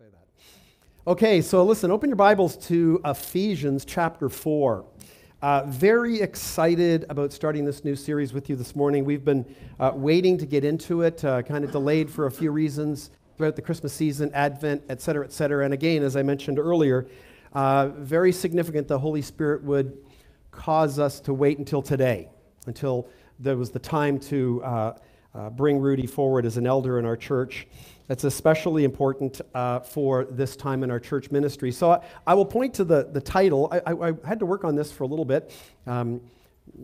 say that. Okay, so listen, open your Bibles to Ephesians chapter 4. Uh, very excited about starting this new series with you this morning. We've been uh, waiting to get into it, uh, kind of delayed for a few reasons throughout the Christmas season, Advent, et cetera, et cetera. And again, as I mentioned earlier, uh, very significant the Holy Spirit would cause us to wait until today, until there was the time to uh, uh, bring Rudy forward as an elder in our church. That's especially important uh, for this time in our church ministry. So I, I will point to the, the title. I, I, I, had to work on this for a little bit. Um,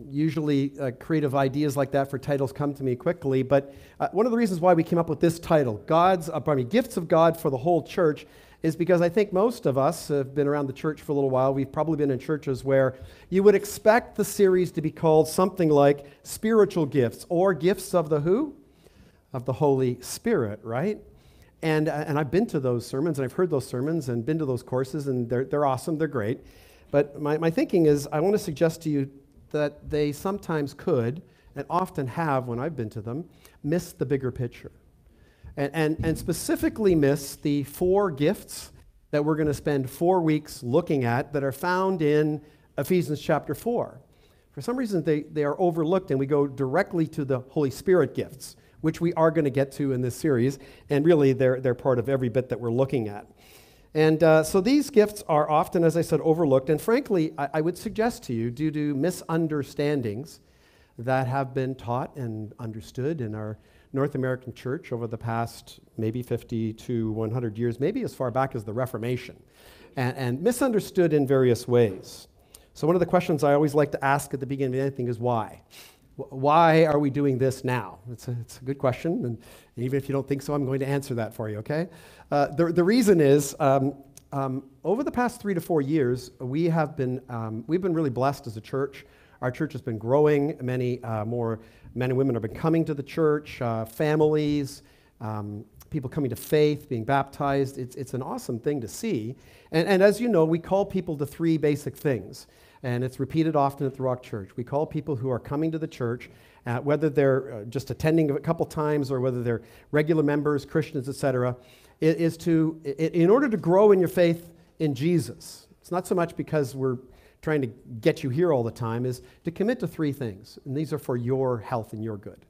usually, uh, creative ideas like that for titles come to me quickly. But uh, one of the reasons why we came up with this title, God's, uh, pardon me, Gifts of God for the Whole Church, is because I think most of us have been around the church for a little while. We've probably been in churches where you would expect the series to be called something like Spiritual Gifts or Gifts of the Who? Of the Holy Spirit, right? And, uh, and I've been to those sermons and I've heard those sermons and been to those courses and they're, they're awesome, they're great. But my, my thinking is I want to suggest to you that they sometimes could, and often have when I've been to them, miss the bigger picture. And, and, and specifically miss the four gifts that we're going to spend four weeks looking at that are found in Ephesians chapter 4. For some reason, they, they are overlooked, and we go directly to the Holy Spirit gifts which we are going to get to in this series. And really, they're, they're part of every bit that we're looking at. And uh, so these gifts are often, as I said, overlooked. And frankly, I, I, would suggest to you, due to misunderstandings that have been taught and understood in our North American church over the past maybe 50 to 100 years, maybe as far back as the Reformation, and, and misunderstood in various ways. So, one of the questions I always like to ask at the beginning of anything is why? Why are we doing this now? It's a, it's a good question, and even if you don't think so, I'm going to answer that for you, okay? Uh, the, the reason is um, um, over the past three to four years, we have been, um, we've been really blessed as a church. Our church has been growing. Many uh, more men and women have been coming to the church, uh, families, um, people coming to faith, being baptized. It's, it's an awesome thing to see. And, and as you know, we call people to three basic things and it's repeated often at the Rock Church. We call people who are coming to the church, uh, whether they're uh, just attending a couple times or whether they're regular members, Christians, etc., is to, in order to grow in your faith in Jesus, it's not so much because we're trying to get you here all the time, is to commit to three things. And these are for your health and your good.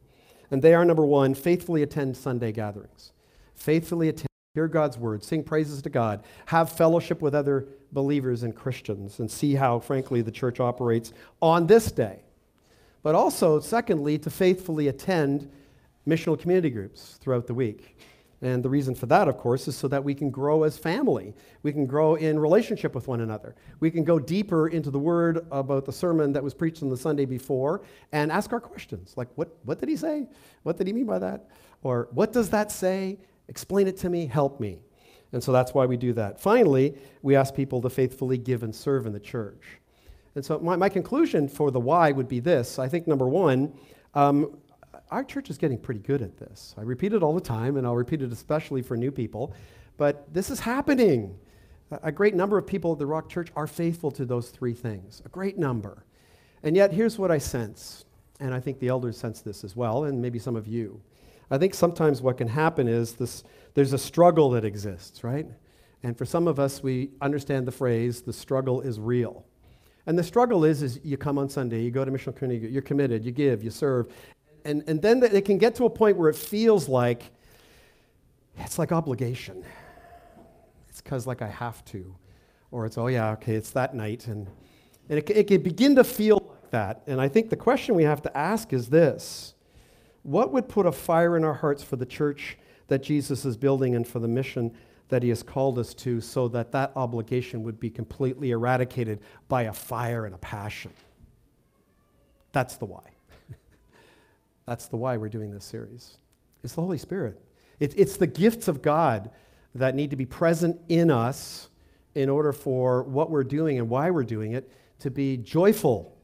And they are number one, faithfully attend Sunday gatherings. Faithfully attend hear God's word, sing praises to God, have fellowship with other believers and Christians, and see how, frankly, the church operates on this day. But also, secondly, to faithfully attend missional community groups throughout the week. And the reason for that, of course, is so that we can grow as family. We can grow in relationship with one another. We can go deeper into the word about the sermon that was preached on the Sunday before and ask our questions like, what, what did he say? What did he mean by that? Or what does that say? Explain it to me, help me. And so that's why we do that. Finally, we ask people to faithfully give and serve in the church. And so my, my conclusion for the why would be this. I think number one, um, our church is getting pretty good at this. I repeat it all the time, and I'll repeat it especially for new people, but this is happening. A great number of people at the Rock Church are faithful to those three things, a great number. And yet, here's what I sense, and I think the elders sense this as well, and maybe some of you. I think sometimes what can happen is this, there's a struggle that exists, right? And for some of us, we understand the phrase, the struggle is real. And the struggle is, is you come on Sunday, you go to missional community, you're committed, you give, you serve. And, and then it can get to a point where it feels like it's like obligation. It's because like I have to. Or it's, oh yeah, okay, it's that night. And, and it, it can begin to feel like that. And I think the question we have to ask is this what would put a fire in our hearts for the church that Jesus is building and for the mission that he has called us to so that that obligation would be completely eradicated by a fire and a passion? That's the why. That's the why we're doing this series. It's the Holy Spirit. It, it's the gifts of God that need to be present in us in order for what we're doing and why we're doing it to be joyful,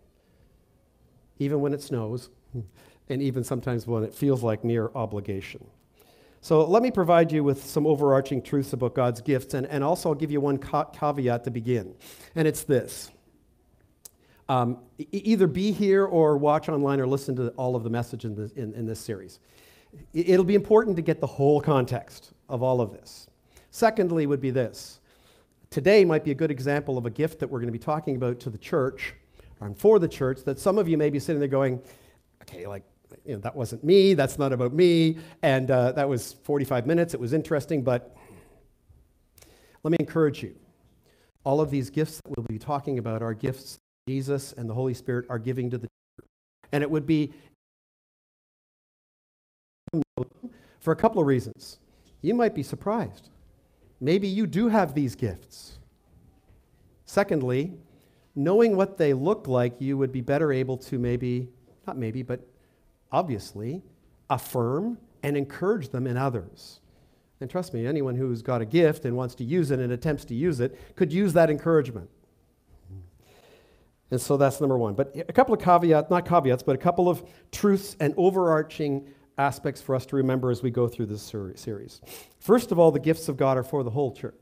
even when it snows and even sometimes when it feels like mere obligation. So let me provide you with some overarching truths about God's gifts, and, and also I'll give you one ca- caveat to begin, and it's this. Um, e- either be here or watch online or listen to all of the message in this, in, in this series. It'll be important to get the whole context of all of this. Secondly, would be this. Today might be a good example of a gift that we're going to be talking about to the church and for the church that some of you may be sitting there going, okay, like, you know, that wasn't me, that's not about me, and uh, that was 45 minutes, it was interesting, but let me encourage you. All of these gifts that we'll be talking about are gifts Jesus and the Holy Spirit are giving to the church. And it would be for a couple of reasons. You might be surprised. Maybe you do have these gifts. Secondly, knowing what they look like, you would be better able to maybe, not maybe, but obviously, affirm and encourage them in others. And trust me, anyone who's got a gift and wants to use it and attempts to use it could use that encouragement. And so that's number one. But a couple of caveats, not caveats, but a couple of truths and overarching aspects for us to remember as we go through this series. First of all, the gifts of God are for the whole church.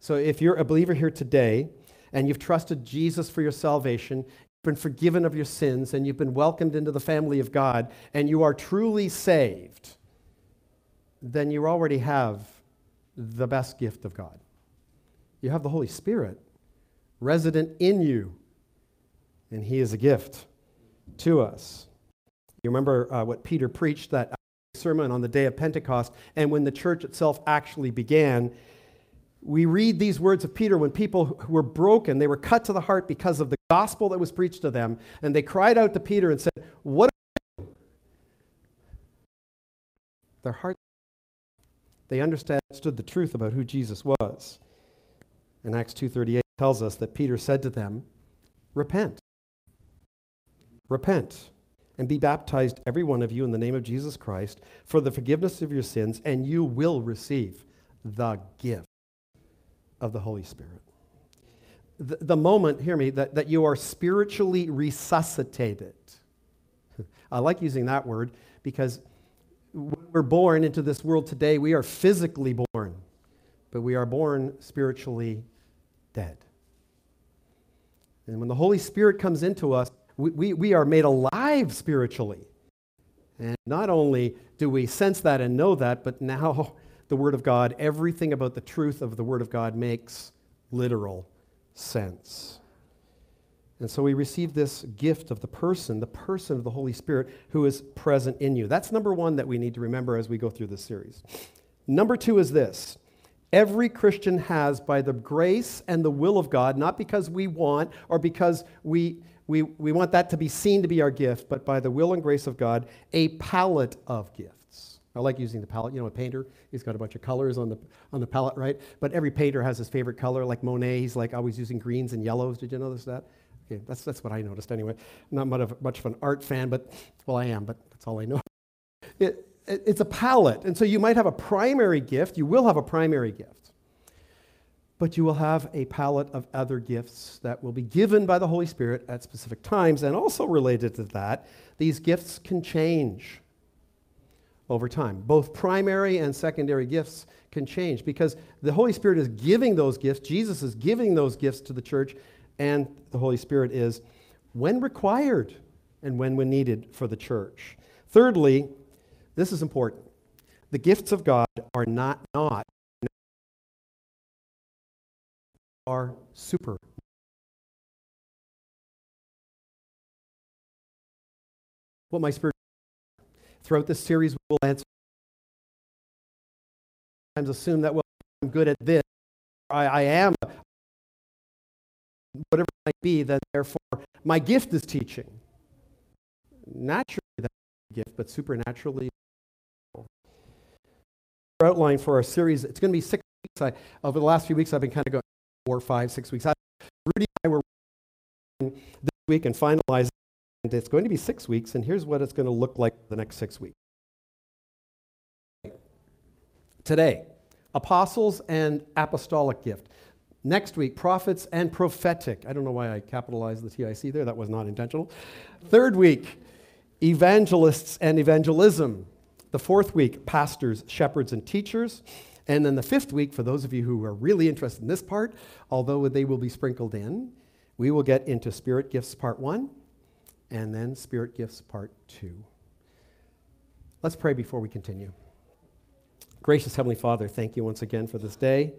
So if you're a believer here today and you've trusted Jesus for your salvation, been forgiven of your sins, and you've been welcomed into the family of God, and you are truly saved, then you already have the best gift of God. You have the Holy Spirit resident in you, and He is a gift to us. You remember uh, what Peter preached that sermon on the day of Pentecost, and when the church itself actually began. We read these words of Peter when people were broken, they were cut to the heart because of the gospel that was preached to them, and they cried out to Peter and said, What Their heart, they understood the truth about who Jesus was. And Acts 2.38 tells us that Peter said to them, Repent. Repent and be baptized, every one of you, in the name of Jesus Christ for the forgiveness of your sins, and you will receive the gift of the Holy Spirit. The, the moment, hear me, that, that you are spiritually resuscitated. I like using that word because when we're born into this world today, we are physically born, but we are born spiritually dead. And when the Holy Spirit comes into us, we, we, we are made alive spiritually. And not only do we sense that and know that, but now the Word of God, everything about the truth of the Word of God makes literal sense. And so we receive this gift of the person, the person of the Holy Spirit who is present in you. That's number one that we need to remember as we go through this series. Number two is this every Christian has, by the grace and the will of God, not because we want or because we we, we want that to be seen to be our gift, but by the will and grace of God, a palette of gifts. I like using the palette. You know, a painter, he's got a bunch of colors on the, on the palette, right? But every painter has his favorite color. Like Monet, he's like always using greens and yellows. Did you notice that? Okay, that's, that's what I noticed anyway. Not much of, much of an art fan, but, well, I am, but that's all I know. It, it, it's a palette. And so you might have a primary gift. You will have a primary gift but you will have a palette of other gifts that will be given by the Holy Spirit at specific times. And also related to that, these gifts can change over time. Both primary and secondary gifts can change because the Holy Spirit is giving those gifts, Jesus is giving those gifts to the church, and the Holy Spirit is when required and when when needed for the church. Thirdly, this is important. The gifts of God are not not are super. What my spirit throughout this series we will answer. Sometimes assume that well I'm good at this. I, I am whatever it might be, then therefore my gift is teaching. Naturally that's a gift, but supernaturally. Our outline for our series, it's going to be six weeks. I, over the last few weeks, I've been kind of going, four, five, six weeks. Rudy and I were this week and finalizing, and it's going to be six weeks, and here's what it's going to look like the next six weeks. Today, apostles and apostolic gift. Next week, prophets and prophetic. I don't know why I capitalized the TIC there, that was not intentional. Third week, evangelists and evangelism. The fourth week, pastors, shepherds, and teachers. And then the fifth week, for those of you who are really interested in this part, although they will be sprinkled in, we will get into Spirit Gifts Part 1 and then Spirit Gifts Part 2. Let's pray before we continue. Gracious Heavenly Father, thank you once again for this day.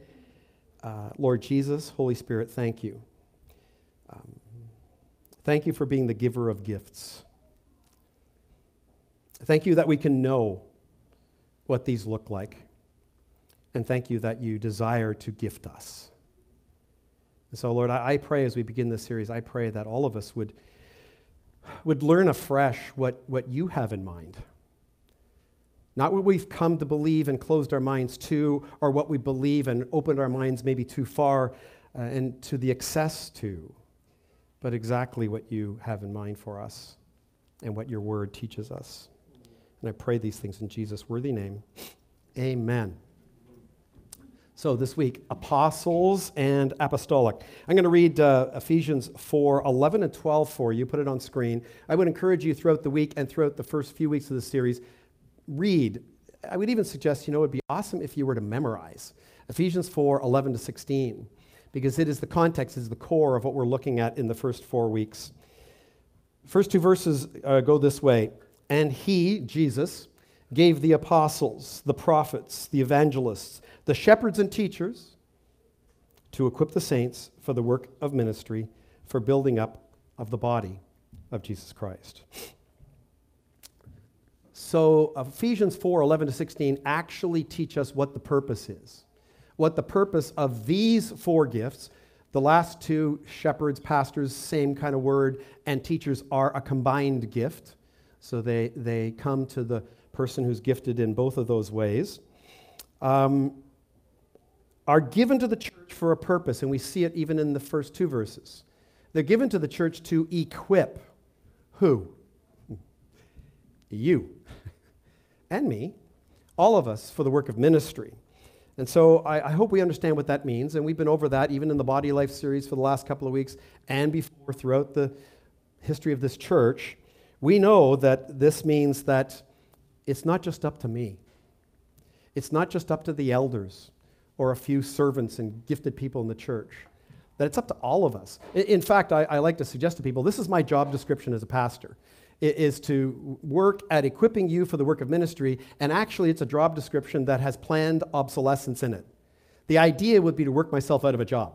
Uh, Lord Jesus, Holy Spirit, thank you. Um, thank you for being the giver of gifts. Thank you that we can know what these look like. And thank you that you desire to gift us. And so, Lord, I, I pray as we begin this series, I pray that all of us would, would learn afresh what, what you have in mind not what we've come to believe and closed our minds to, or what we believe and opened our minds maybe too far uh, and to the excess to, but exactly what you have in mind for us and what your word teaches us. And I pray these things in Jesus' worthy name. Amen. So this week, apostles and apostolic. I'm going to read uh, Ephesians 4 11 and 12 for you. Put it on screen. I would encourage you throughout the week and throughout the first few weeks of the series read. I would even suggest, you know, it would be awesome if you were to memorize Ephesians 4 11 to 16, because it is the context, is the core of what we're looking at in the first four weeks. First two verses uh, go this way And he, Jesus, gave the apostles, the prophets, the evangelists, the shepherds and teachers to equip the saints for the work of ministry, for building up of the body of Jesus Christ. So Ephesians 4 11 to 16 actually teach us what the purpose is. What the purpose of these four gifts, the last two, shepherds, pastors, same kind of word, and teachers are a combined gift. So they, they come to the person who's gifted in both of those ways. Um, are given to the church for a purpose, and we see it even in the first two verses. They're given to the church to equip who? You and me, all of us, for the work of ministry. And so I, I, hope we understand what that means. And we've been over that even in the Body Life series for the last couple of weeks and before throughout the history of this church. We know that this means that it's not just up to me, it's not just up to the elders or a few servants and gifted people in the church, that it's up to all of us. In, fact, I, I like to suggest to people this is my job description as a pastor is to work at equipping you for the work of ministry, and actually, it's a job description that has planned obsolescence in it. The idea would be to work myself out of a job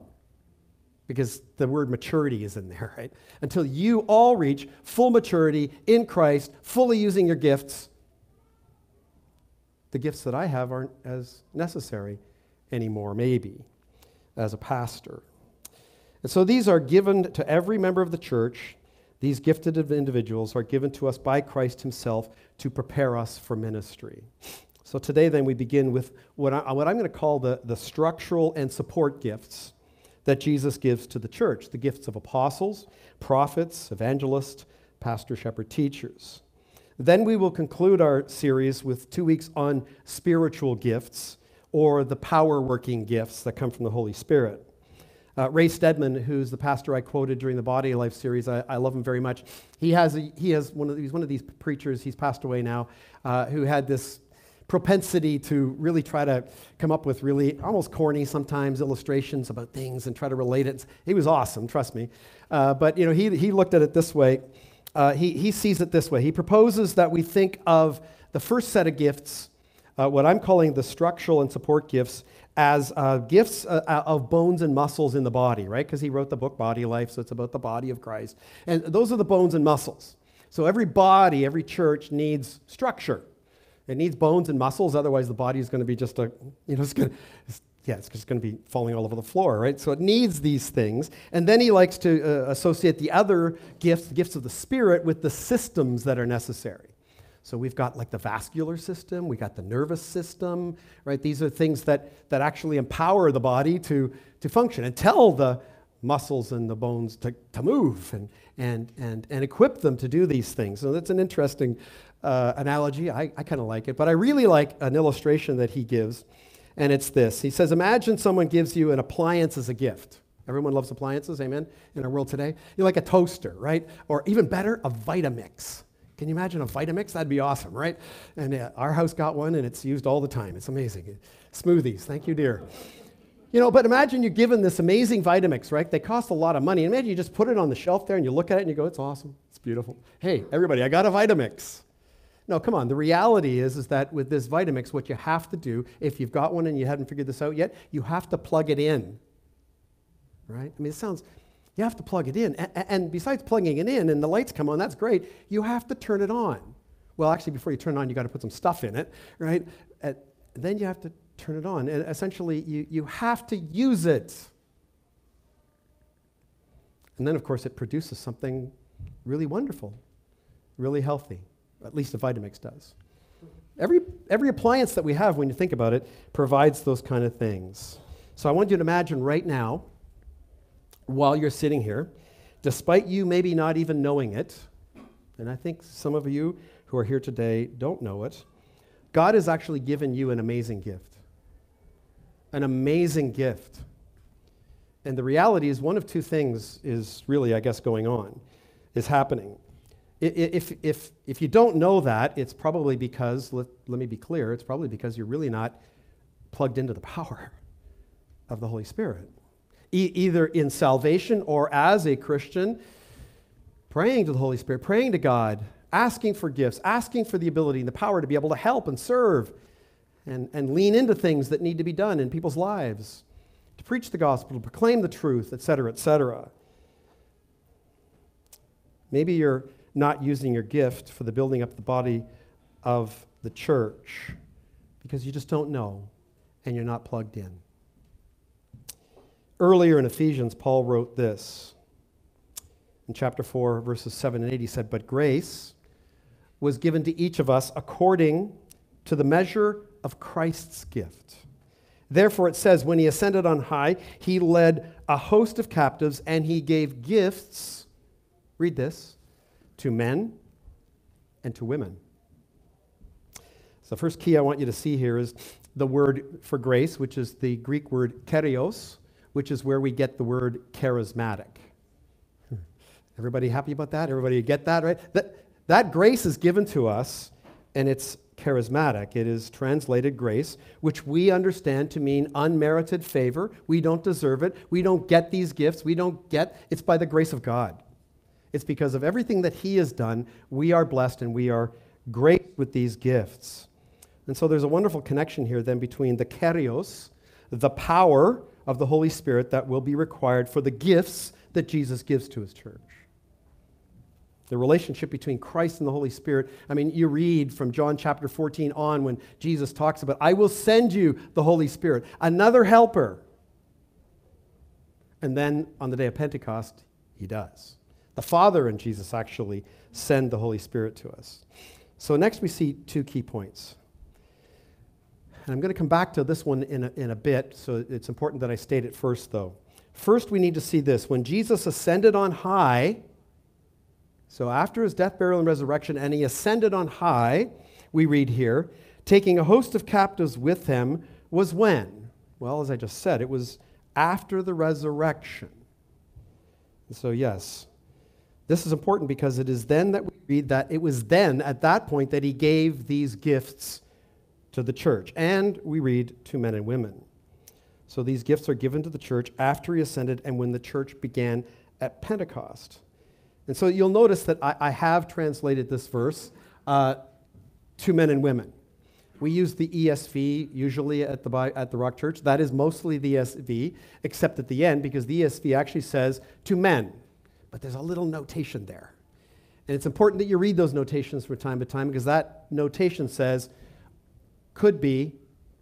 because the word maturity is in there, right? Until you all reach full maturity in Christ, fully using your gifts. The gifts that I have aren't as necessary anymore, maybe, as a pastor. And so these are given to every member of the church these gifted individuals are given to us by Christ Himself to prepare us for ministry. So today, then, we begin with what, I, I'm going to call the, the structural and support gifts that Jesus gives to the church the gifts of apostles, prophets, evangelists, pastor, shepherd, teachers. Then we will conclude our series with two weeks on spiritual gifts or the power working gifts that come from the Holy Spirit. Uh, Ray Stedman, who's the pastor I quoted during the Body of Life series, I, I love him very much. He has, a, he has one of, he's one of these preachers, he's passed away now, uh, who had this propensity to really try to come up with really almost corny sometimes illustrations about things and try to relate it. He was awesome, trust me. Uh, but you know, he, he looked at it this way. Uh, he, he sees it this way. He proposes that we think of the first set of gifts, uh, what I'm calling the structural and support gifts, as uh, gifts uh, uh, of bones and muscles in the body, right? Because he wrote the book Body Life, so it's about the body of Christ. And those are the bones and muscles. So every body, every church needs structure. It needs bones and muscles, otherwise the body is going to be just a, you know, it's going to, yeah, it's just going to be falling all over the floor, right? So it needs these things. And then he likes to uh, associate the other gifts, the gifts of the Spirit, with the systems that are necessary. So we've got like the vascular system, we got the nervous system, right? These are things that, that actually empower the body to, to function and tell the muscles and the bones to, to move and, and, and, and equip them to do these things. So that's an interesting uh, analogy. I, I kind of like it. But I really like an illustration that he gives, and it's this. He says, Imagine someone gives you an appliance as a gift. Everyone loves appliances, amen, in our world today. You're like a toaster, right? Or even better, a Vitamix. Can you imagine a Vitamix? That'd be awesome, right? And uh, our house got one and it's used all the time. It's amazing. Smoothies, thank you, dear. You know, but imagine you're given this amazing Vitamix, right? They cost a lot of money. Imagine you just put it on the shelf there and you look at it and you go, it's awesome. It's beautiful. Hey, everybody, I got a Vitamix. No, come on. The reality is, is that with this Vitamix, what you have to do, if you've got one and you haven't figured this out yet, you have to plug it in. Right? I mean, it sounds, you have to plug it in. And, besides plugging it in and the lights come on, that's great, you have to turn it on. Well, actually, before you turn it on, you got to put some stuff in it, right? And then you have to turn it on. And essentially, you, you have to use it. And then, of course, it produces something really wonderful, really healthy. At least the Vitamix does. Every, every appliance that we have, when you think about it, provides those kind of things. So I want you to imagine right now, while you're sitting here, despite you maybe not even knowing it, and I think some of you who are here today don't know it, God has actually given you an amazing gift. An amazing gift. And the reality is, one of two things is really, I guess, going on, is happening. If, if, if you don't know that, it's probably because, let, let me be clear, it's probably because you're really not plugged into the power of the Holy Spirit. E- either in salvation or as a Christian, praying to the Holy Spirit, praying to God, asking for gifts, asking for the ability and the power to be able to help and serve and, and lean into things that need to be done in people's lives, to preach the gospel, to proclaim the truth, etc., etc. Maybe you're not using your gift for the building up the body of the church because you just don't know and you're not plugged in. Earlier in Ephesians, Paul wrote this. In chapter 4, verses 7 and 8, he said, But grace was given to each of us according to the measure of Christ's gift. Therefore, it says, When he ascended on high, he led a host of captives and he gave gifts. Read this to men and to women. So, the first key I want you to see here is the word for grace, which is the Greek word "kerios," which is where we get the word charismatic. Hmm. Everybody happy about that? Everybody get that, right? That, that grace is given to us, and it's charismatic. It is translated grace, which we understand to mean unmerited favor. We don't deserve it. We don't get these gifts. We don't get, it's by the grace of God. It's because of everything that He has done, we are blessed and we are great with these gifts. And so there's a wonderful connection here then between the kerios, the power of the Holy Spirit that will be required for the gifts that Jesus gives to His church. The relationship between Christ and the Holy Spirit. I mean, you read from John chapter 14 on when Jesus talks about, I will send you the Holy Spirit, another helper. And then on the day of Pentecost, he does. The Father and Jesus actually send the Holy Spirit to us. So, next we see two key points. And I'm going to come back to this one in a, in a bit, so it's important that I state it first, though. First, we need to see this. When Jesus ascended on high, so after his death, burial, and resurrection, and he ascended on high, we read here, taking a host of captives with him, was when? Well, as I just said, it was after the resurrection. So, yes, this is important because it is then that we read that it was then, at that point, that he gave these gifts to the church. And we read to men and women. So these gifts are given to the church after he ascended and when the church began at Pentecost. And so you'll notice that I, I have translated this verse uh, to men and women. We use the ESV usually at the, at the Rock Church. That is mostly the ESV, except at the end, because the ESV actually says to men but there's a little notation there. And it's important that you read those notations from time to time because that notation says could be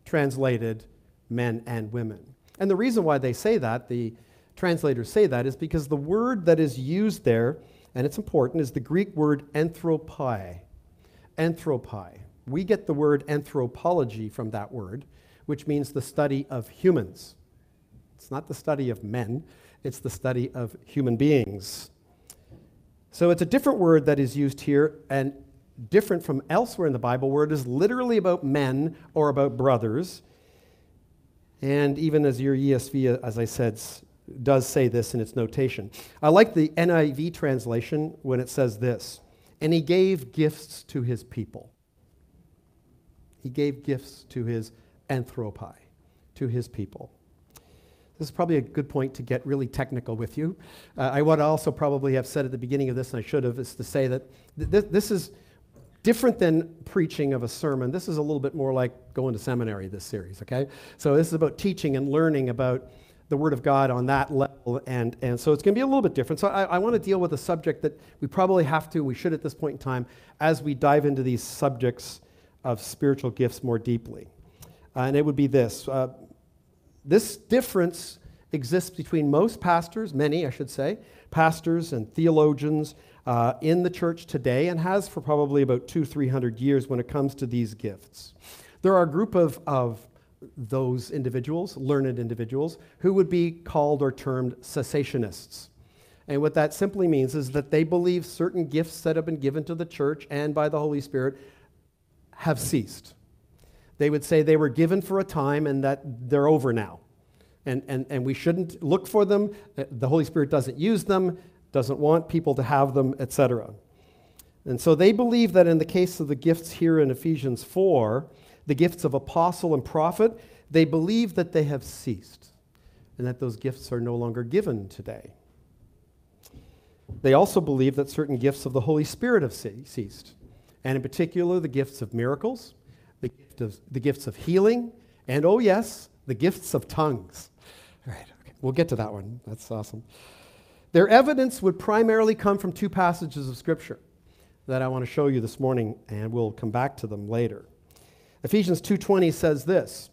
translated men and women. And the reason why they say that, the translators say that, is because the word that is used there, and it's important, is the Greek word anthropai. Anthropai. We get the word anthropology from that word, which means the study of humans. It's not the study of men, it's the study of human beings. So it's a different word that is used here and different from elsewhere in the Bible where it is literally about men or about brothers. And even as your ESV, as I said, does say this in its notation. I like the NIV translation when it says this And he gave gifts to his people. He gave gifts to his anthropi, to his people. This is probably a good point to get really technical with you. Uh, I would also probably have said at the beginning of this, and I should have, is to say that th- this is different than preaching of a sermon. This is a little bit more like going to seminary, this series, okay? So this is about teaching and learning about the Word of God on that level. And, and so it's going to be a little bit different. So I, I want to deal with a subject that we probably have to, we should at this point in time, as we dive into these subjects of spiritual gifts more deeply. Uh, and it would be this uh, this difference exists between most pastors, many, I should say, pastors and theologians uh, in the church today, and has for probably about two, three hundred years when it comes to these gifts. There are a group of, of those individuals, learned individuals, who would be called or termed cessationists. And what that simply means is that they believe certain gifts that have been given to the church and by the Holy Spirit have ceased. They would say they were given for a time and that they're over now. And, and, and we shouldn't look for them. Uh, the Holy Spirit doesn't use them, doesn't want people to have them, etc. And so they believe that in the case of the gifts here in Ephesians 4, the gifts of apostle and prophet, they believe that they have ceased and that those gifts are no longer given today. They also believe that certain gifts of the Holy Spirit have ceased, and in particular, the gifts of miracles, the, gift of, the gifts of healing, and oh, yes, the gifts of tongues. All right, okay. we'll get to that one. That's awesome. Their evidence would primarily come from two passages of Scripture that I want to show you this morning, and we'll come back to them later. Ephesians 2:20 says this,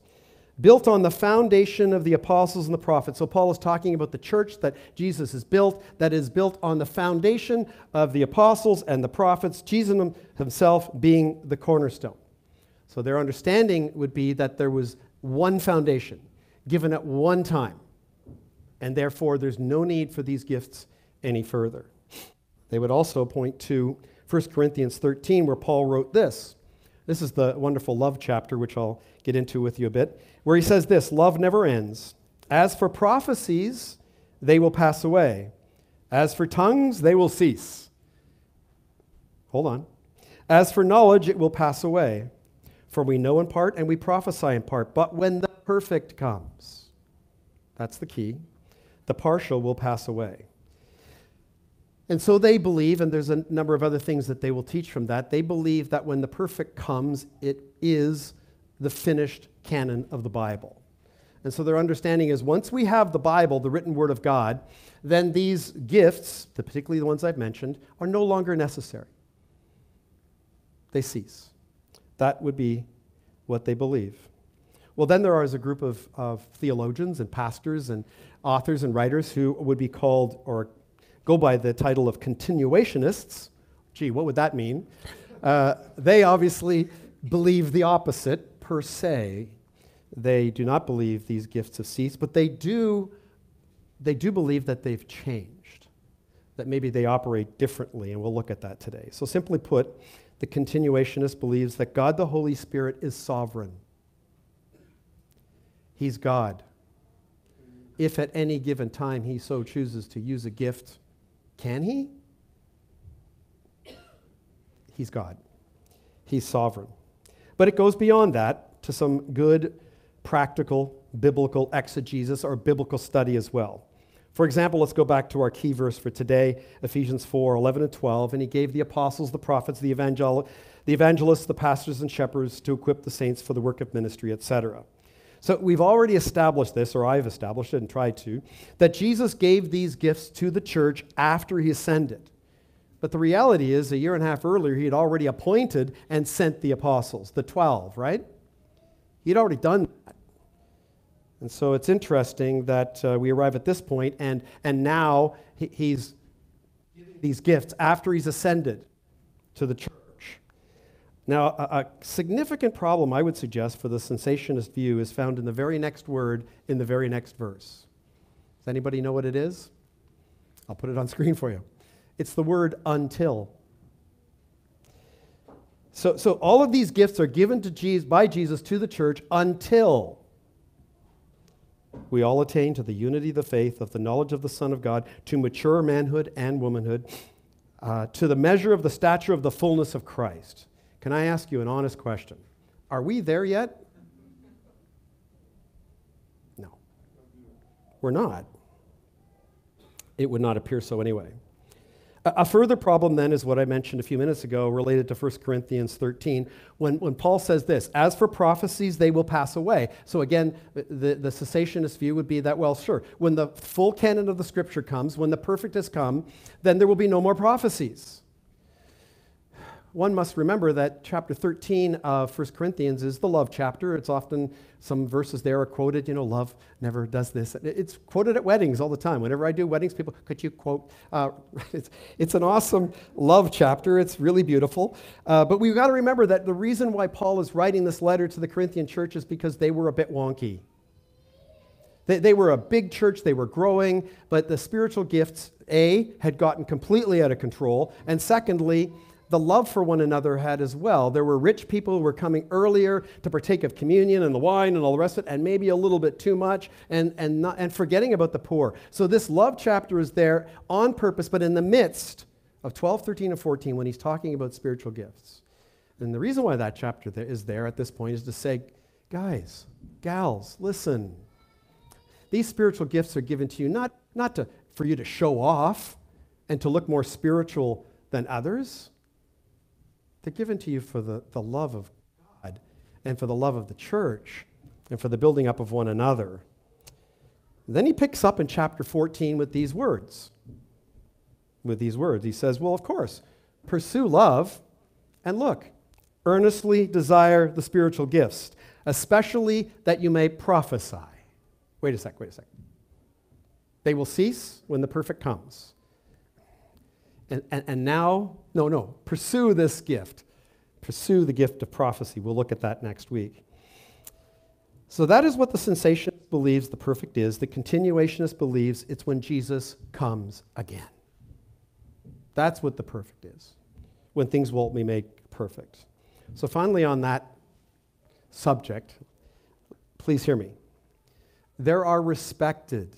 built on the foundation of the apostles and the prophets. So Paul is talking about the church that Jesus has built that is built on the foundation of the apostles and the prophets, Jesus himself being the cornerstone. So their understanding would be that there was one foundation given at one time. And therefore there's no need for these gifts any further. They would also point to 1 Corinthians 13 where Paul wrote this. This is the wonderful love chapter, which I'll get into with you a bit, where he says this Love never ends. As for prophecies, they will pass away. As for tongues, they will cease. Hold on. As for knowledge, it will pass away. For we know in part and we prophesy in part. But when the perfect comes, that's the key, the partial will pass away. And so they believe, and there's a number of other things that they will teach from that, they believe that when the perfect comes, it is the finished canon of the Bible. And so their understanding is once we have the Bible, the written word of God, then these gifts, particularly the ones I've mentioned, are no longer necessary. They cease. That would be what they believe. Well, then there is a group of, of theologians and pastors and authors and writers who would be called or go by the title of continuationists. Gee, what would that mean? Uh, they obviously believe the opposite per se. They do not believe these gifts have ceased, but they do, they do believe that they've changed, that maybe they operate differently, and we'll look at that today. So, simply put, the continuationist believes that God the Holy Spirit is sovereign. He's God. If at any given time he so chooses to use a gift can he? He's God, He's sovereign. But it goes beyond that to some good, practical, biblical exegesis or biblical study as well. For example, let's go back to our key verse for today, Ephesians 4 11 and 12. And he gave the apostles, the prophets, the, evangel- the evangelists, the pastors, and shepherds to equip the saints for the work of ministry, etc. So we've already established this, or I've established it and tried to, that Jesus gave these gifts to the church after he ascended. But the reality is, a year and a half earlier, he had already appointed and sent the apostles, the 12, right? He'd already done that. And so it's interesting that uh, we arrive at this point, and, and now he, he's giving these gifts after he's ascended to the church. Now, a, a, significant problem I would suggest for the cessationist view is found in the very next word in the very next verse. Does anybody know what it is? I'll put it on screen for you. It's the word until. So, so all of these gifts are given to Jesus, by Jesus to the church until we all attain to the unity of the faith, of the knowledge of the Son of God, to mature manhood and womanhood, uh, to the measure of the stature of the fullness of Christ. Can I ask you an honest question? Are we there yet? No. We're not. It would not appear so anyway. A further problem then is what I mentioned a few minutes ago related to 1 Corinthians 13, when, when Paul says this As for prophecies, they will pass away. So again, the, the cessationist view would be that, well, sure, when the full canon of the scripture comes, when the perfect has come, then there will be no more prophecies one must remember that chapter 13 of 1 Corinthians is the love chapter. It's often, some verses there are quoted, you know, love never does this. It's quoted at weddings all the time. Whenever I do weddings, people, could you quote? Uh, it's, it's, an awesome love chapter. It's really beautiful. Uh, but we've got to remember that the reason why Paul is writing this letter to the Corinthian church is because they were a bit wonky. They, they were a big church, they were growing, but the spiritual gifts, A, had gotten completely out of control, and secondly, the love for one another had as well. There were rich people who were coming earlier to partake of communion and the wine and all the rest of it, and maybe a little bit too much, and, and, not, and forgetting about the poor. So this love chapter is there on purpose, but in the midst of 12, 13, and 14 when he's talking about spiritual gifts. And the reason why that chapter is there at this point is to say, guys, gals, listen. These spiritual gifts are given to you not, not to, for you to show off and to look more spiritual than others they're given to you for the, the love of God and for the love of the church and for the building up of one another. Then he picks up in chapter 14 with these words. With these words, he says, Well, of course, pursue love and look, earnestly desire the spiritual gifts, especially that you may prophesy. Wait a sec, wait a sec. They will cease when the perfect comes. And, and, and now, no, no, pursue this gift. Pursue the gift of prophecy. We'll look at that next week. So that is what the cessationist believes the perfect is. The continuationist believes it's when Jesus comes again. That's what the perfect is, when things will be made perfect. So finally, on that subject, please hear me. There are respected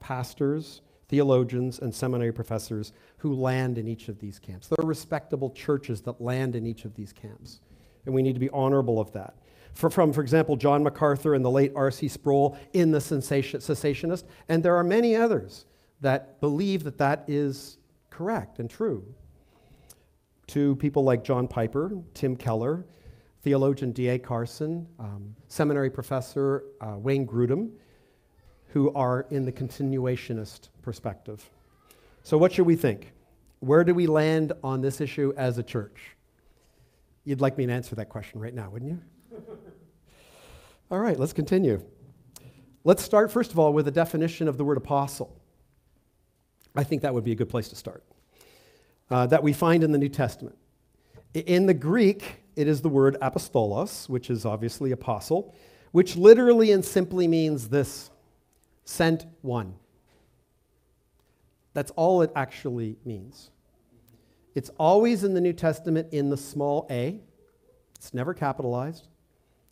pastors, theologians, and seminary professors who land in each of these camps. There are respectable churches that land in each of these camps, and we need to be honorable of that. For, from, for example, John MacArthur and the late R.C. Sproul in The Cessationist, and there are many others that believe that that is correct and true. To people like John Piper, Tim Keller, theologian D.A. Carson, um, seminary professor uh, Wayne Grudem, who are in the continuationist perspective. So, what should we think? Where do we land on this issue as a church? You'd like me to answer that question right now, wouldn't you? all right, let's continue. Let's start, first of all, with a definition of the word apostle. I think that would be a good place to start. Uh, that we find in the New Testament. In the Greek, it is the word apostolos, which is obviously apostle, which literally and simply means this sent one. That's all it actually means. It's always in the New Testament in the small a. It's never capitalized.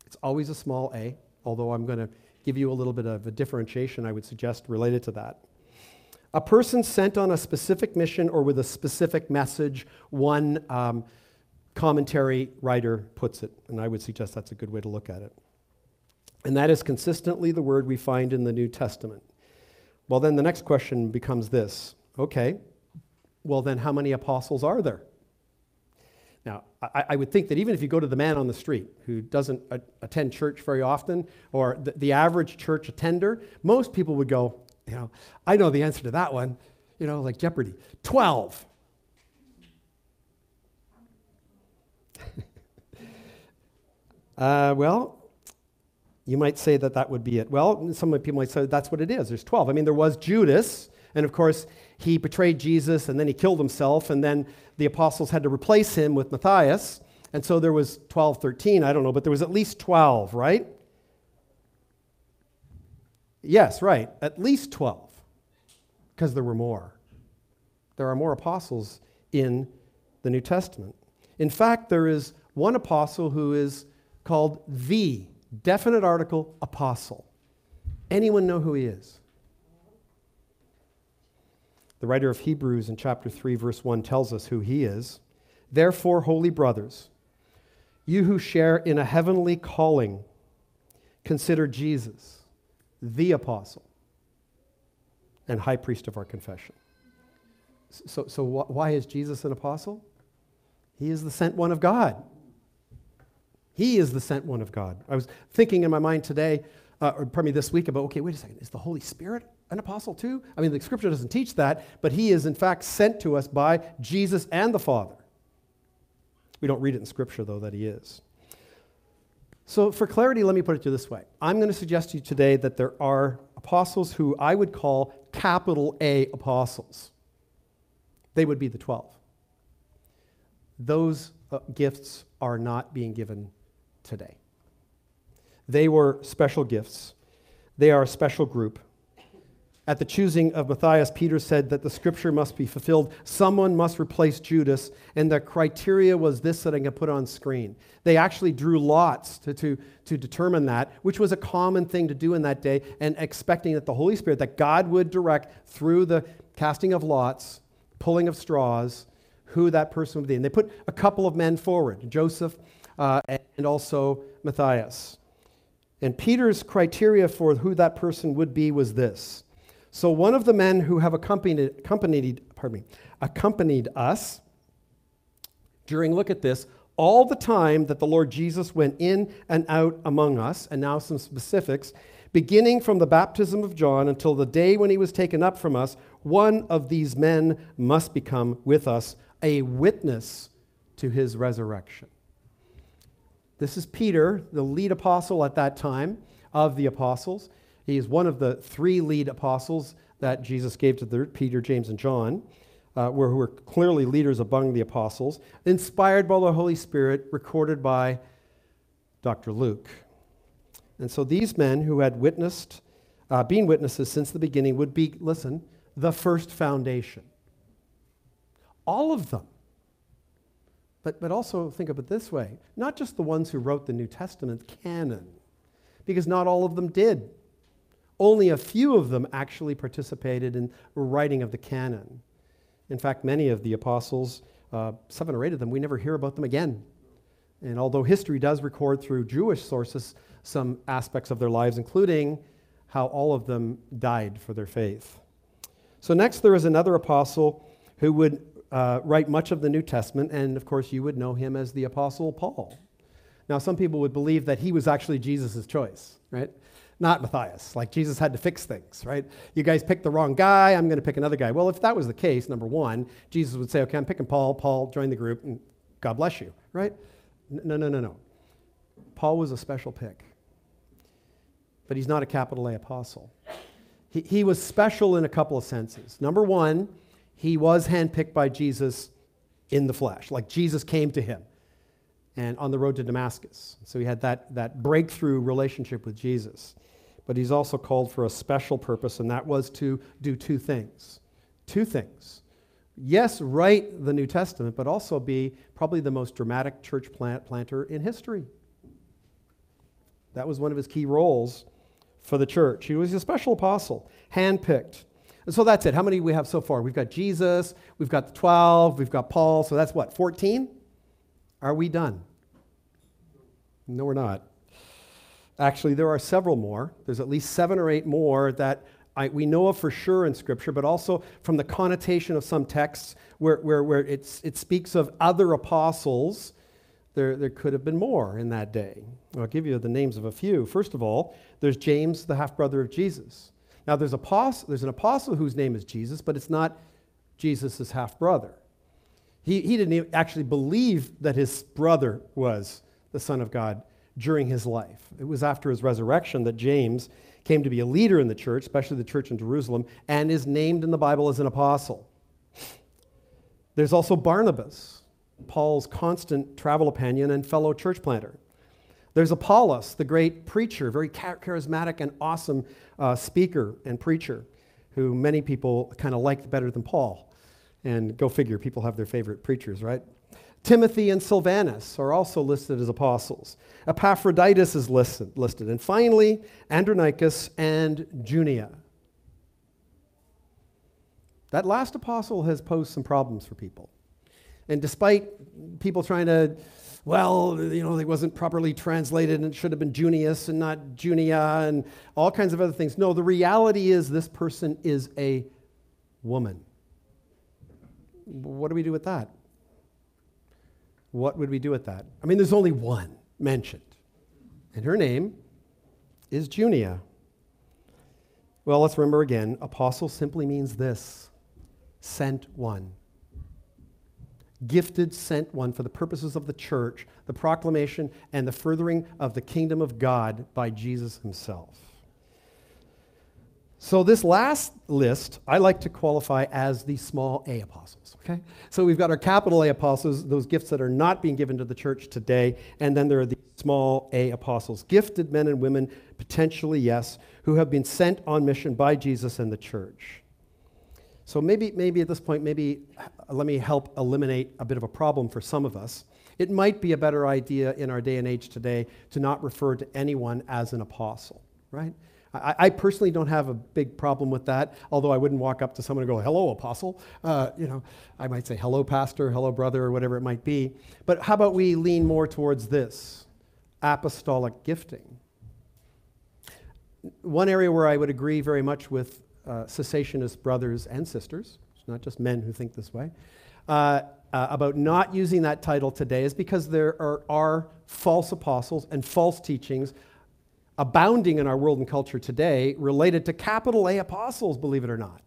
It's always a small a, although I'm going to give you a little bit of a differentiation, I would suggest, related to that. A person sent on a specific mission or with a specific message, one um, commentary writer puts it, and I would suggest that's a good way to look at it. And that is consistently the word we find in the New Testament. Well, then the next question becomes this okay, well, then how many apostles are there? Now, I, I, would think that even if you go to the man on the street who doesn't a- attend church very often, or the, the average church attender, most people would go, you know, I know the answer to that one, you know, like Jeopardy 12. uh, well, you might say that that would be it. Well, some people might say that's what it is. There's 12. I mean, there was Judas, and of course, he betrayed Jesus and then he killed himself, and then the apostles had to replace him with Matthias. And so there was 12, 13, I don't know, but there was at least 12, right? Yes, right. At least 12, because there were more. There are more apostles in the New Testament. In fact, there is one apostle who is called the Definite article, apostle. Anyone know who he is? The writer of Hebrews in chapter 3, verse 1 tells us who he is. Therefore, holy brothers, you who share in a heavenly calling, consider Jesus, the apostle and high priest of our confession. So, so wh- why is Jesus an apostle? He is the sent one of God. He is the sent one of God. I was thinking in my mind today, uh, or pardon me, this week about, okay, wait a second, is the Holy Spirit an apostle too? I mean, the scripture doesn't teach that, but he is in fact sent to us by Jesus and the Father. We don't read it in scripture, though, that he is. So, for clarity, let me put it to this way I'm going to suggest to you today that there are apostles who I would call capital A apostles. They would be the 12. Those uh, gifts are not being given today. They were special gifts, they are a special group. At the choosing of Matthias, Peter said that the scripture must be fulfilled. Someone must replace Judas, and the criteria was this that I can put on screen. They actually drew lots to, to, to determine that, which was a common thing to do in that day, and expecting that the Holy Spirit, that God would direct through the casting of lots, pulling of straws, who that person would be. And they put a couple of men forward Joseph uh, and also Matthias. And Peter's criteria for who that person would be was this so one of the men who have accompanied, accompanied, pardon me, accompanied us during, look at this, all the time that the Lord Jesus went in and out among us, and now some specifics, beginning from the baptism of John until the day when he was taken up from us, one of these men must become with us a witness to his resurrection. This is Peter, the lead apostle at that time of the apostles. He is one of the three lead apostles that Jesus gave to the, Peter, James, and John, uh, who were clearly leaders among the apostles, inspired by the Holy Spirit, recorded by Dr. Luke. And so these men who had witnessed, uh, been witnesses since the beginning, would be, listen, the first foundation. All of them. But, but also think of it this way not just the ones who wrote the New Testament canon, because not all of them did. Only a few of them actually participated in writing of the canon. In fact, many of the apostles, uh, seven or eight of them, we never hear about them again. And although history does record through Jewish sources some aspects of their lives, including how all of them died for their faith. So, next, there is another apostle who would uh, write much of the New Testament, and of course, you would know him as the Apostle Paul. Now, some people would believe that he was actually Jesus' choice, right? Not Matthias. Like Jesus had to fix things, right? You guys picked the wrong guy, I'm going to pick another guy. Well, if that was the case, number one, Jesus would say, okay, I'm picking Paul. Paul, join the group, and God bless you, right? No, no, no, no. Paul was a special pick, but he's not a capital A apostle. He, he was special in a couple of senses. Number one, he was handpicked by Jesus in the flesh, like Jesus came to him and on the road to Damascus. So he had that, that breakthrough relationship with Jesus but he's also called for a special purpose, and that was to do two things. Two things. Yes, write the New Testament, but also be probably the most dramatic church plant planter in history. That was one of his key roles for the church. He was a special apostle, handpicked. And so that's it. How many we have so far? We've got Jesus, we've got the 12, we've got Paul. So that's what, 14? Are we done? No, we're not. Actually, there are several more. There's at least seven or eight more that I, we know of for sure in Scripture, but also from the connotation of some texts where, where, where it speaks of other apostles. There, there could have been more in that day. I'll give you the names of a few. First of all, there's James, the half brother of Jesus. Now, there's, there's an apostle whose name is Jesus, but it's not Jesus' half brother. He, he didn't actually believe that his brother was the Son of God during his life. It was after his resurrection that James came to be a leader in the church, especially the church in Jerusalem, and is named in the Bible as an apostle. There's also Barnabas, Paul's constant travel companion and fellow church planter. There's Apollos, the great preacher, very charismatic and awesome uh, speaker and preacher, who many people kind of liked better than Paul. And go figure, people have their favorite preachers, right? Timothy and Silvanus are also listed as apostles. Epaphroditus is listed. listed. And finally, Andronicus and Junia. That last apostle has posed some problems for people. And despite people trying to, well, you know, it wasn't properly translated and it should have been Junius and not Junia and all kinds of other things. No, the reality is this person is a woman. What do we do with that? What would we do with that? I mean, there's only one mentioned, and her name is Junia. Well, let's remember again apostle simply means this sent one. Gifted sent one for the purposes of the church, the proclamation, and the furthering of the kingdom of God by Jesus himself. So, this last list I like to qualify as the small a apostles, okay? So, we've got our capital A apostles, those gifts that are not being given to the church today, and then there are the small a apostles, gifted men and women, potentially, yes, who have been sent on mission by Jesus and the church. So, maybe, maybe at this point, maybe uh, let me help eliminate a bit of a problem for some of us. It might be a better idea in our day and age today to not refer to anyone as an apostle, right? I, I, personally don't have a big problem with that, although I wouldn't walk up to someone and go, hello, apostle. Uh, you know, I might say, hello, pastor, hello, brother, or whatever it might be. But how about we lean more towards this apostolic gifting? One area where I would agree very much with uh, cessationist brothers and sisters, it's not just men who think this way, uh, uh, about not using that title today is because there are, are false apostles and false teachings abounding in our world and culture today related to capital A apostles, believe it or not.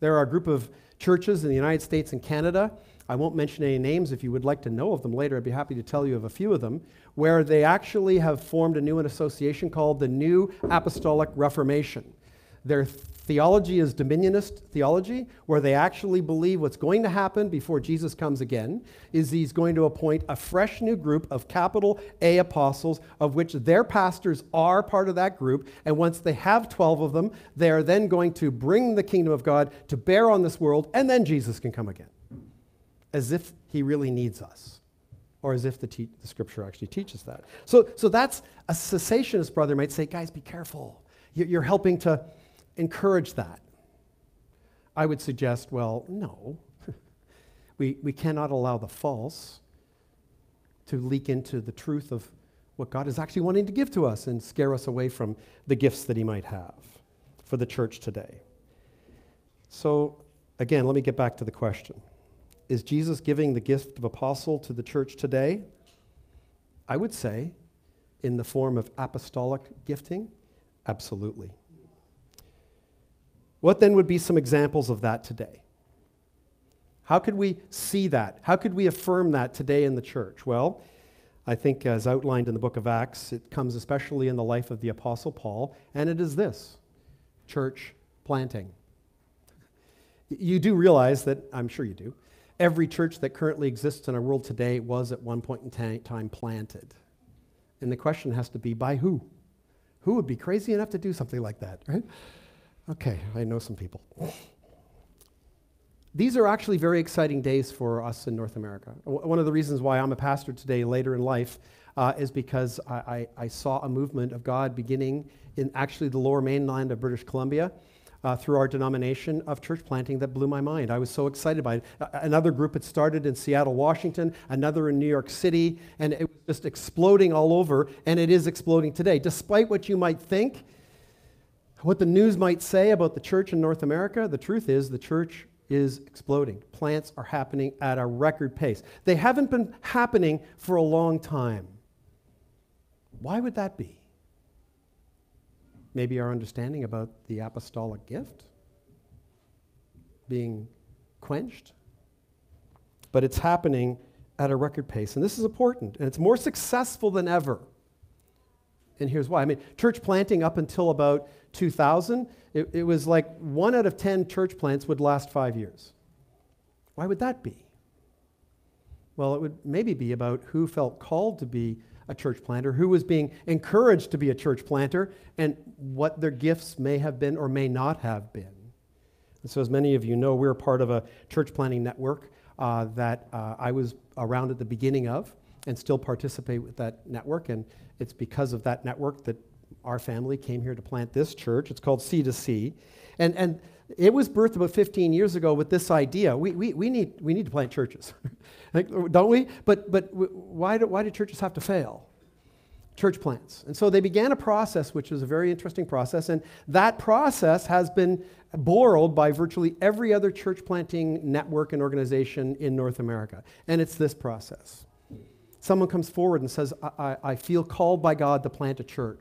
There are a group of churches in the United States and Canada. I won't mention any names. If you would like to know of them later, I'd be happy to tell you of a few of them, where they actually have formed a new association called the New Apostolic Reformation. Their theology is dominionist theology, where they actually believe what's going to happen before Jesus comes again is he's going to appoint a fresh new group of capital A apostles, of which their pastors are part of that group. And once they have 12 of them, they are then going to bring the kingdom of God to bear on this world, and then Jesus can come again. As if he really needs us or as if the, te- the, scripture actually teaches that. So, so that's a cessationist brother might say, guys, be careful. You're helping to encourage that? I would suggest, well, no. we, we cannot allow the false to leak into the truth of what God is actually wanting to give to us and scare us away from the gifts that He might have for the church today. So, again, let me get back to the question Is Jesus giving the gift of apostle to the church today? I would say, in the form of apostolic gifting, absolutely. What then would be some examples of that today? How could we see that? How could we affirm that today in the church? Well, I think as outlined in the book of Acts, it comes especially in the life of the Apostle Paul, and it is this church planting. You do realize that, I'm sure you do, every church that currently exists in our world today was at one point in time planted. And the question has to be by who? Who would be crazy enough to do something like that, right? Okay, I know some people. These are actually very exciting days for us in North America. One of the reasons why I'm a pastor today later in life uh, is because I, I, I, saw a movement of God beginning in actually the lower mainland of British Columbia. Uh, through our denomination of church planting that blew my mind. I was so excited by it. Another group had started in Seattle, Washington, another in New York City, and it was just exploding all over, and it is exploding today. Despite what you might think, what the news might say about the church in North America, the truth is the church is exploding. Plants are happening at a record pace. They haven't been happening for a long time. Why would that be? Maybe our understanding about the apostolic gift being quenched. But it's happening at a record pace. And this is important. And it's more successful than ever. And here's why. I mean, church planting up until about 2000, it, it was like one out of 10 church plants would last five years. Why would that be? Well, it would maybe be about who felt called to be a church planter, who was being encouraged to be a church planter, and what their gifts may have been or may not have been. And so, as many of you know, we're part of a church planting network uh, that uh, I was around at the beginning of and still participate with that network. And it's because of that network that our family came here to plant this church. It's called C2C. And, and it was birthed about 15 years ago with this idea. We, we, we, need, we need to plant churches, don't we? But, but why, do, why do churches have to fail? church plants. And so they began a process, which was a very interesting process. And that process has been borrowed by virtually every other church planting network and organization in North America. And it's this process. Someone comes forward and says, I, I, I feel called by God to plant a church.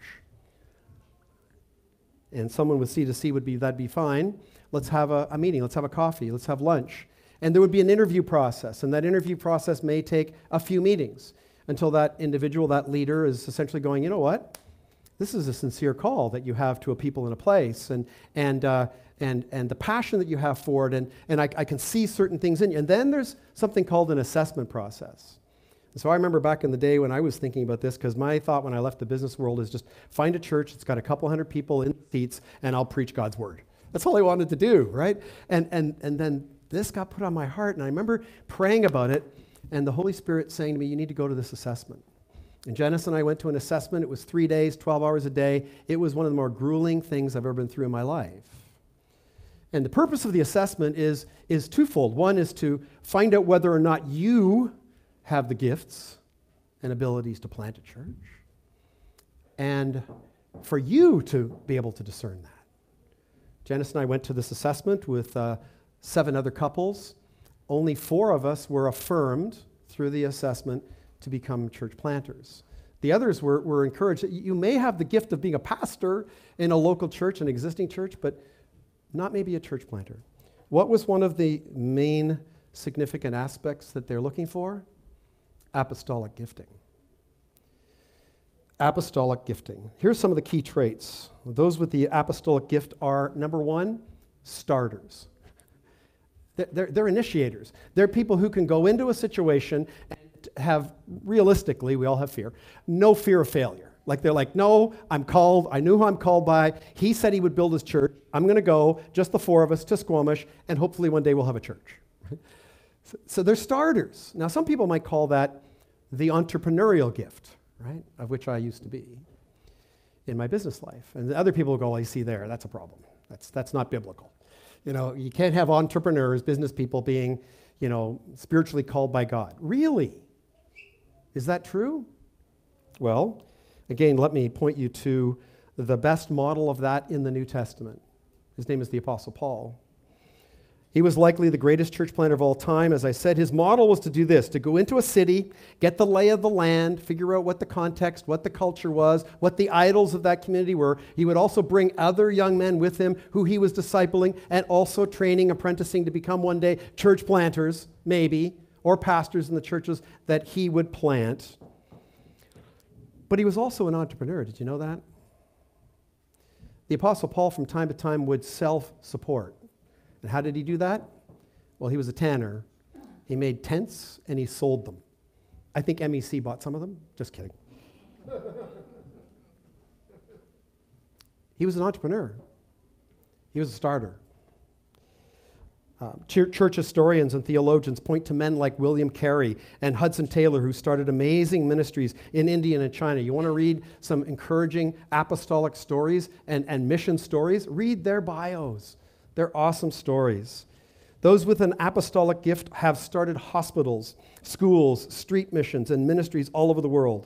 And someone with C2C would be, that'd be fine. Let's have a, a meeting. Let's have a coffee. Let's have lunch. And there would be an interview process. And that interview process may take a few meetings until that individual, that leader, is essentially going, you know what? This is a sincere call that you have to a people in a place, and, and, uh, and, and the passion that you have for it, and, and I, I can see certain things in you. And then there's something called an assessment process. So I remember back in the day when I was thinking about this, because my thought when I left the business world is just find a church that's got a couple hundred people in seats, and I'll preach God's word. That's all I wanted to do, right? And, and, and then this got put on my heart, and I remember praying about it and the Holy Spirit saying to me, You need to go to this assessment. And Janice and I went to an assessment. It was three days, 12 hours a day. It was one of the more grueling things I've ever been through in my life. And the purpose of the assessment is, is twofold. One is to find out whether or not you have the gifts and abilities to plant a church, and for you to be able to discern that. Janice and I went to this assessment with uh, seven other couples only four of us were affirmed through the assessment to become church planters. The others were, were encouraged. You may have the gift of being a pastor in a local church, an existing church, but not maybe a church planter. What was one of the main significant aspects that they're looking for? Apostolic gifting. Apostolic gifting. Here's some of the key traits. Those with the apostolic gift are number one, starters. They're, they're initiators. They're people who can go into a situation and have, realistically, we all have fear, no fear of failure. Like they're like, no, I'm called. I knew who I'm called by. He said he would build his church. I'm going to go, just the four of us, to Squamish, and hopefully one day we'll have a church. so, they're starters. Now, some people might call that the entrepreneurial gift, right, of which I used to be in my business life. And other people go, you see there, that's a problem. That's, that's not biblical. You know, you can't have entrepreneurs, business people being, you know, spiritually called by God. Really? Is that true? Well, again, let me point you to the best model of that in the New Testament. His name is the Apostle Paul. He was likely the greatest church planter of all time. As I said, his model was to do this to go into a city, get the lay of the land, figure out what the context, what the culture was, what the idols of that community were. He would also bring other young men with him who he was discipling and also training, apprenticing to become one day church planters, maybe, or pastors in the churches that he would plant. But he was also an entrepreneur. Did you know that? The Apostle Paul, from time to time, would self support. And how did he do that? Well, he was a tanner. He made tents and he sold them. I think MEC bought some of them. Just kidding. he was an entrepreneur, he was a starter. Uh, church historians and theologians point to men like William Carey and Hudson Taylor, who started amazing ministries in India and China. You want to read some encouraging apostolic stories and, and mission stories? Read their bios. They're awesome stories. Those with an apostolic gift have started hospitals, schools, street missions, and ministries all over the world.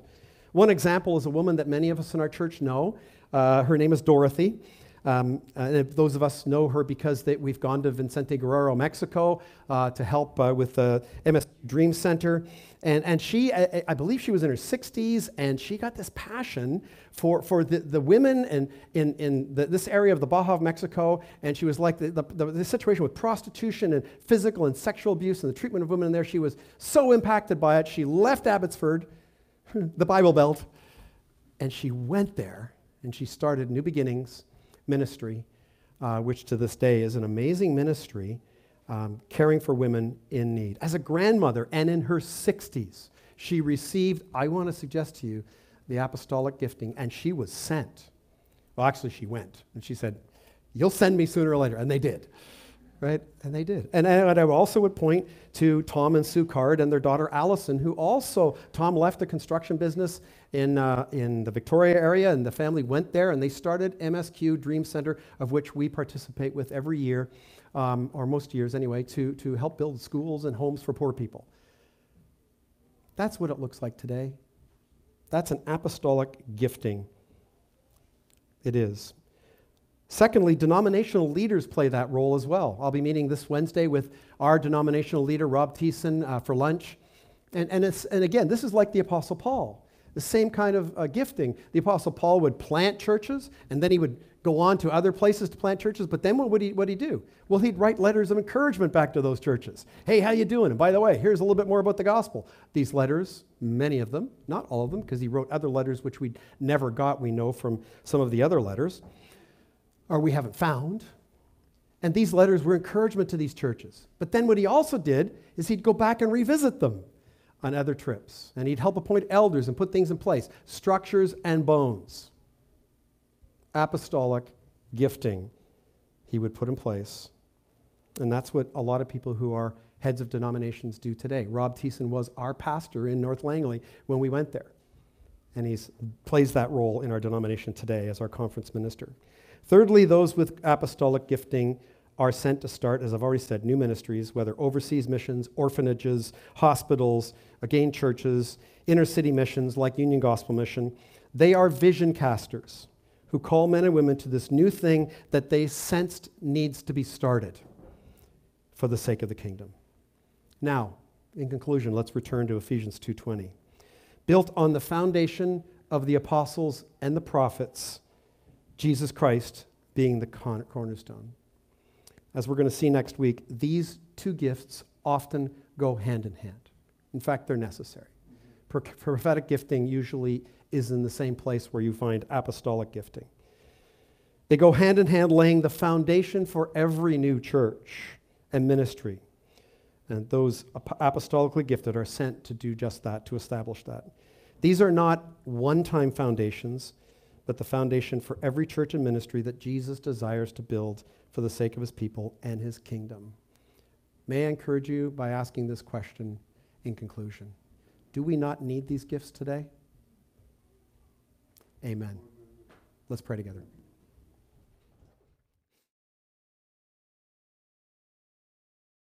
One example is a woman that many of us in our church know. Uh, her name is Dorothy. Um, and those of us know her because they, we've gone to Vicente Guerrero, Mexico, uh, to help uh, with the MS Dream Center. And, and she, I, believe she was in her 60s, and she got this passion for, for the, the women in, in, in the, this area of the Baja of Mexico. And she was like the, the, the, the situation with prostitution and physical and sexual abuse and the treatment of women in there. She was so impacted by it. She left Abbotsford, the Bible Belt, and she went there and she started New Beginnings ministry, uh, which to this day is an amazing ministry, um, caring for women in need. As a grandmother and in her 60s, she received, I want to suggest to you, the apostolic gifting, and she was sent. Well, actually, she went, and she said, You'll send me sooner or later. And they did right? And they did. And, and I also would point to Tom and Sue Card and their daughter Allison, who also, Tom left the construction business in, uh, in the Victoria area, and the family went there and they started MSQ Dream Center, of which we participate with every year, um, or most years anyway, to, to help build schools and homes for poor people. That's what it looks like today. That's an apostolic gifting. It is. Secondly, denominational leaders play that role as well. I'll be meeting this Wednesday with our denominational leader, Rob Thiessen, uh, for lunch. And, and, it's, and again, this is like the Apostle Paul, the same kind of uh, gifting. The Apostle Paul would plant churches, and then he would go on to other places to plant churches. But then what would he, what he do? Well, he'd write letters of encouragement back to those churches. Hey, how you doing? And by the way, here's a little bit more about the gospel. These letters, many of them, not all of them, because he wrote other letters which we never got, we know from some of the other letters, or we haven't found. And these letters were encouragement to these churches. But then what he also did is he'd go back and revisit them on other trips. And he'd help appoint elders and put things in place, structures and bones apostolic gifting he would put in place. And that's what a lot of people who are heads of denominations do today. Rob Thiessen was our pastor in North Langley when we went there. And he plays that role in our denomination today as our conference minister. Thirdly, those with apostolic gifting are sent to start, as I've already said, new ministries, whether overseas missions, orphanages, hospitals, again, churches, inner city missions like Union Gospel Mission. They are vision casters who call men and women to this new thing that they sensed needs to be started for the sake of the kingdom. Now, in conclusion, let's return to Ephesians 2:20. Built on the foundation of the apostles and the prophets, Jesus Christ being the cornerstone. As we're going to see next week, these two gifts often go hand in hand. In fact, they're necessary. Prophetic gifting usually is in the same place where you find apostolic gifting. They go hand in hand, laying the foundation for every new church and ministry. And those apostolically gifted are sent to do just that, to establish that. These are not one time foundations, but the foundation for every church and ministry that Jesus desires to build for the sake of his people and his kingdom. May I encourage you by asking this question in conclusion Do we not need these gifts today? Amen. Let's pray together.